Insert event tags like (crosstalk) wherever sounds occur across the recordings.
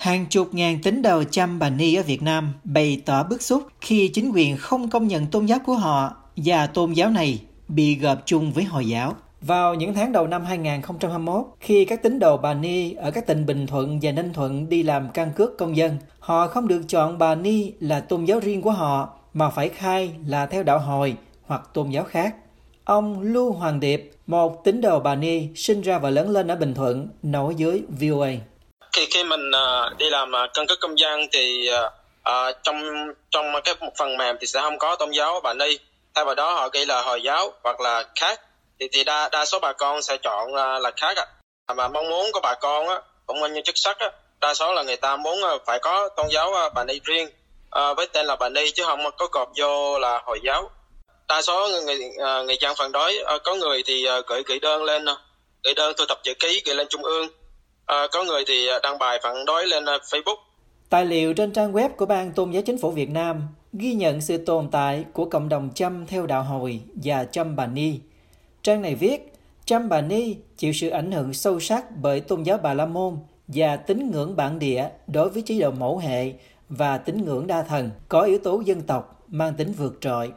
Hàng chục ngàn tín đồ chăm bà Ni ở Việt Nam bày tỏ bức xúc khi chính quyền không công nhận tôn giáo của họ và tôn giáo này bị gộp chung với Hồi giáo. Vào những tháng đầu năm 2021, khi các tín đồ Bà Ni ở các tỉnh Bình Thuận và Ninh Thuận đi làm căn cước công dân, họ không được chọn Bà Ni là tôn giáo riêng của họ, mà phải khai là theo đạo hồi hoặc tôn giáo khác. Ông Lưu Hoàng Điệp, một tín đồ Bà Ni sinh ra và lớn lên ở Bình Thuận, nói với VOA. Khi khi mình uh, đi làm uh, căn cước công dân thì uh, trong trong cái một phần mềm thì sẽ không có tôn giáo Bà Ni. Thay vào đó họ ghi là Hồi giáo hoặc là khác thì thì đa đa số bà con sẽ chọn uh, là khác ạ à. mà mong muốn của bà con á cũng như chức sắc á đa số là người ta muốn uh, phải có tôn giáo uh, bà ni riêng uh, với tên là bà ni chứ không có cọp vô là hồi giáo đa số người uh, người dân phản đối uh, có người thì uh, gửi gửi đơn lên uh, gửi đơn thu thập chữ ký gửi lên trung ương À, có người thì ờ, đăng bài phản đối lên ờ, facebook. Tài liệu trên trang web của Ban Tôn giáo Chính phủ Việt Nam ghi nhận sự tồn tại của cộng đồng chăm theo đạo hồi và chăm bà Ni. Trang này viết, Chăm Bà Ni chịu sự ảnh hưởng sâu sắc bởi tôn giáo Bà La Môn và tín ngưỡng bản địa đối với chế độ mẫu hệ và tín ngưỡng đa thần có yếu tố dân tộc mang tính vượt trội.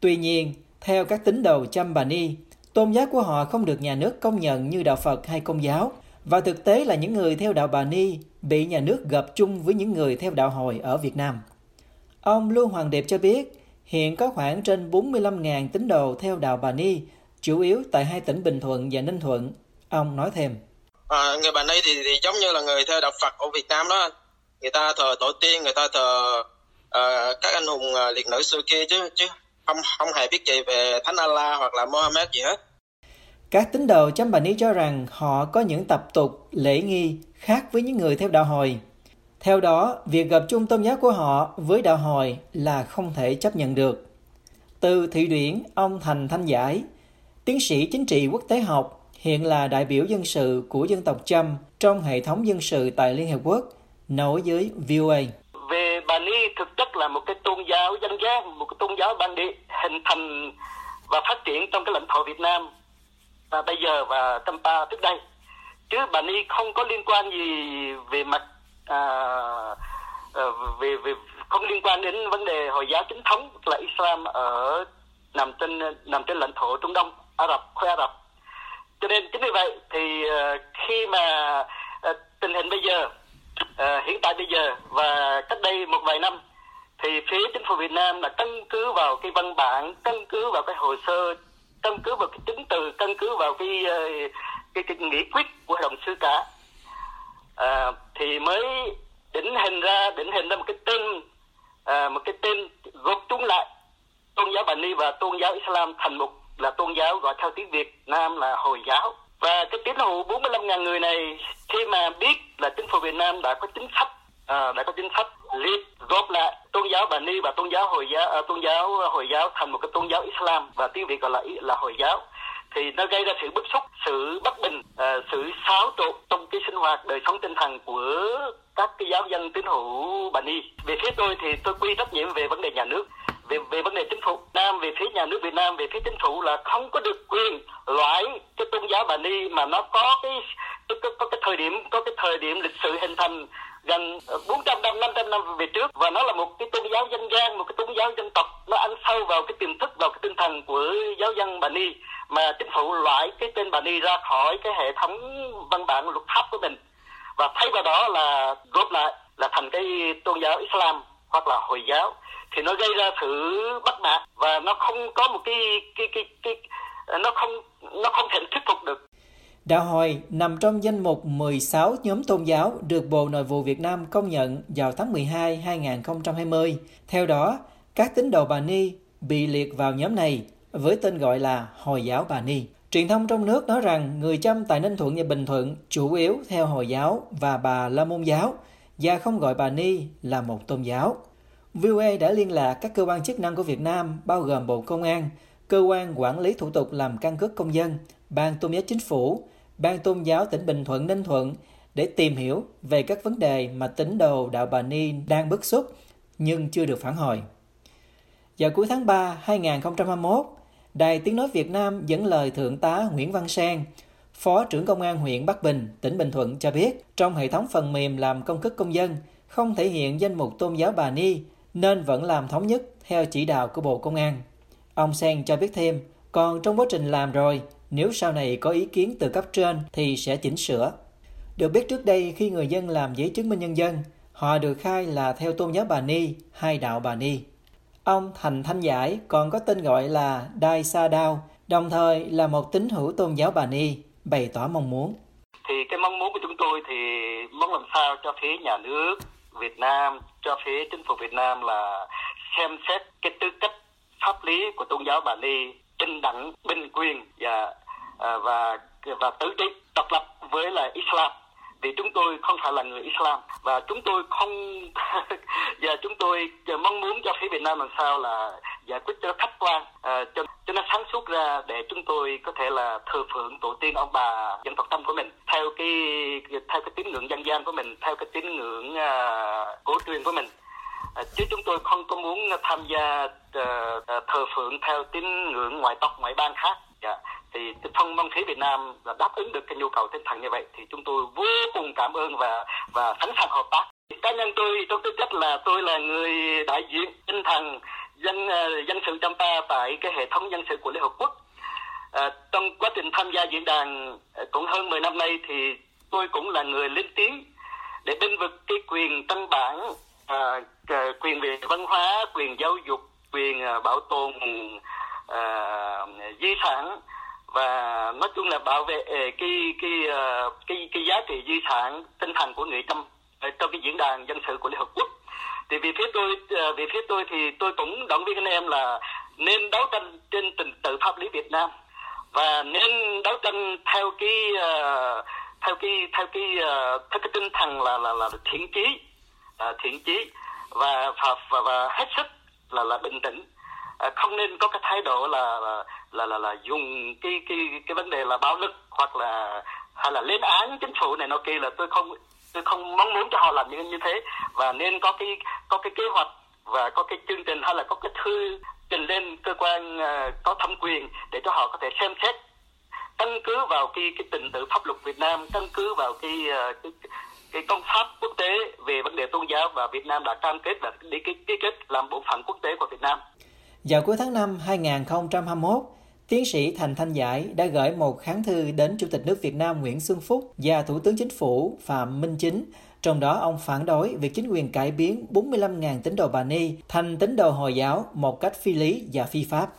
Tuy nhiên, theo các tín đồ Chăm Bà Ni, tôn giáo của họ không được nhà nước công nhận như đạo Phật hay công giáo, và thực tế là những người theo đạo Bà Ni bị nhà nước gặp chung với những người theo đạo Hồi ở Việt Nam. Ông Lưu Hoàng Điệp cho biết, hiện có khoảng trên 45.000 tín đồ theo đạo Bà Ni chủ yếu tại hai tỉnh Bình Thuận và Ninh Thuận. Ông nói thêm. À, người Bà Ni thì, thì giống như là người theo đạo Phật ở Việt Nam đó. Người ta thờ tổ tiên, người ta thờ uh, các anh hùng uh, liệt nữ xưa kia chứ chứ không không hề biết gì về Thánh Allah hoặc là Mohammed gì hết. Các tín đồ chấm bà Ní cho rằng họ có những tập tục, lễ nghi khác với những người theo đạo hồi. Theo đó, việc gặp chung tôn giáo của họ với đạo hồi là không thể chấp nhận được. Từ thị điển, ông Thành Thanh Giải, tiến sĩ chính trị quốc tế học, hiện là đại biểu dân sự của dân tộc Chăm trong hệ thống dân sự tại Liên Hợp Quốc, nói với VOA. Về Bà Ni thực chất là một cái tôn giáo dân gian, một cái tôn giáo ban địa hình thành và phát triển trong cái lãnh thổ Việt Nam và bây giờ và Tampa pa trước đây. Chứ Bà Ni không có liên quan gì về mặt à, à về về không liên quan đến vấn đề hồi giáo chính thống là Islam ở nằm trên nằm trên lãnh thổ Trung Đông Ả Rập khối Ả Rập cho nên chính vì vậy thì uh, khi mà uh, tình hình bây giờ uh, hiện tại bây giờ và cách đây một vài năm thì phía chính phủ Việt Nam là căn cứ vào cái văn bản căn cứ vào cái hồ sơ căn cứ vào cái chứng từ căn cứ vào cái ờ, cái, cái nghị quyết của hội đồng sư cả. À, thì mới định hình ra định hình ra một cái tên à, một cái tên gộp chúng lại. Tôn giáo Bà Ni và tôn giáo Islam thành một là tôn giáo gọi theo tiếng Việt Nam là Hồi giáo. Và cái tín hữu 45.000 người này khi mà biết là chính phủ Việt Nam đã có chính sách à, đã có chính sách liệt góp lại tôn giáo Bà Ni và tôn giáo Hồi giáo ờ, tôn giáo Hồi giáo thành một cái tôn giáo Islam và tiếng Việt gọi là là Hồi giáo thì nó gây ra sự bức xúc, sự bất bình, uh, sự xáo trộn trong cái sinh hoạt đời sống tinh thần của các cái giáo dân tín hữu Bà Ni. Về phía tôi thì tôi quy trách nhiệm về vấn đề nhà nước về về vấn đề chính phủ. Nam về phía nhà nước Việt Nam về phía chính phủ là không có được quyền loại cái tôn giáo bà ni mà nó có cái có, có, có cái thời điểm có cái thời điểm lịch sử hình thành gần 400 năm 500 năm về trước. Và nó là một cái tôn giáo dân gian một cái tôn giáo dân tộc. Nó ăn sâu vào cái tiềm thức vào cái tinh thần của giáo dân bà ni mà chính phủ loại cái tên bà ni ra khỏi cái hệ thống văn bản luật pháp của mình. Và thay vào đó là góp lại là thành cái tôn giáo Islam hoặc là Hồi giáo thì nó gây ra sự bất mãn và nó không có một cái cái cái cái nó không nó không thể thuyết phục được. Đạo Hồi nằm trong danh mục 16 nhóm tôn giáo được Bộ Nội vụ Việt Nam công nhận vào tháng 12 2020. Theo đó, các tín đồ Bà Ni bị liệt vào nhóm này với tên gọi là Hồi giáo Bà Ni. Truyền thông trong nước nói rằng người chăm tại Ninh Thuận và Bình Thuận chủ yếu theo Hồi giáo và Bà La Môn giáo và không gọi Bà Ni là một tôn giáo. VOA đã liên lạc các cơ quan chức năng của Việt Nam bao gồm Bộ Công an, Cơ quan Quản lý Thủ tục làm căn cước công dân, Ban Tôn giáo Chính phủ, Ban Tôn giáo tỉnh Bình Thuận Ninh Thuận để tìm hiểu về các vấn đề mà tín đồ đạo Bà Ni đang bức xúc nhưng chưa được phản hồi. Vào cuối tháng 3 2021, Đài Tiếng Nói Việt Nam dẫn lời Thượng tá Nguyễn Văn Sang, Phó trưởng công an huyện Bắc Bình, tỉnh Bình Thuận cho biết, trong hệ thống phần mềm làm công cước công dân không thể hiện danh mục tôn giáo bà Ni nên vẫn làm thống nhất theo chỉ đạo của Bộ Công an. Ông Sen cho biết thêm, còn trong quá trình làm rồi, nếu sau này có ý kiến từ cấp trên thì sẽ chỉnh sửa. Được biết trước đây khi người dân làm giấy chứng minh nhân dân, họ được khai là theo tôn giáo Bà Ni hay đạo Bà Ni. Ông Thành Thanh Giải còn có tên gọi là Đai Sa Đao, đồng thời là một tín hữu tôn giáo Bà Ni, bày tỏ mong muốn. Thì cái mong muốn của chúng tôi thì mong làm sao cho phía nhà nước Việt Nam, cho phía chính phủ Việt Nam là xem xét cái tư cách pháp lý của tôn giáo Bà Ni bình đẳng, bình quyền và à, và và tự trị độc lập với là Islam vì chúng tôi không phải là người Islam và chúng tôi không (laughs) và chúng tôi mong muốn cho phía Việt Nam làm sao là giải quyết cho nó khách quan à, cho cho nó sáng suốt ra để chúng tôi có thể là thờ phượng tổ tiên ông bà dân tộc tâm của mình. Theo cái theo cái tín ngưỡng dân gian của mình theo cái tín ngưỡng uh, cổ truyền của mình. À, chứ chúng tôi không có muốn tham gia uh, thờ phượng theo tín ngưỡng ngoại tộc ngoại bang khác. Yeah dạ. Thì thông mong phía Việt Nam là đáp ứng được cái nhu cầu tinh thần như vậy thì chúng tôi vô cùng cảm ơn và và sẵn sàng hợp tác. Cá nhân tôi trong tư cách là tôi là người đại diện tinh thần dân uh, dân sự Champa tại cái hệ thống dân sự của Liên Hợp Quốc. À, trong quá trình tham gia diễn đàn ờ, cũng hơn 10 năm nay thì tôi cũng là người lên tiếng để binh vực cái quyền căn bản à, quyền về văn hóa quyền giáo dục quyền à, bảo tồn à, di sản và nói chung là bảo vệ cái cái cái cái giá trị di sản tinh thần của người trong trong cái diễn đàn dân sự của Liên Hợp Quốc. Thì vì phía tôi ờ, vì phía tôi thì tôi cũng động viên anh em là nên đấu tranh trên trình tự pháp lý Việt Nam và nên đấu tranh theo cái ờ, theo cái theo cái ờ, theo cái tinh thần là là là thiện chí thiện chí và và, và và hết sức là là bình tĩnh. Không nên có cái thái độ là, là là là là dùng cái cái cái vấn đề là bạo lực hoặc là hay là lên án chính phủ này nó kia là tôi không tôi không mong muốn cho họ làm như như thế và nên có cái có cái kế hoạch và có cái chương trình hay là có cái thư trình lên cơ quan uh, có thẩm quyền để cho họ có thể xem xét căn cứ vào cái cái tình tự pháp luật Việt Nam căn cứ vào cái uh, cái, cái công pháp quốc tế về vấn đề tôn giáo và Việt Nam đã cam kết là đi cái ký kết làm bộ phận quốc tế của Việt Nam. Vào cuối tháng 5 2021, Tiến sĩ Thành Thanh Giải đã gửi một kháng thư đến Chủ tịch nước Việt Nam Nguyễn Xuân Phúc và Thủ tướng Chính phủ Phạm Minh Chính, trong đó ông phản đối việc chính quyền cải biến 45.000 tín đồ bà Ni thành tín đồ Hồi giáo một cách phi lý và phi pháp.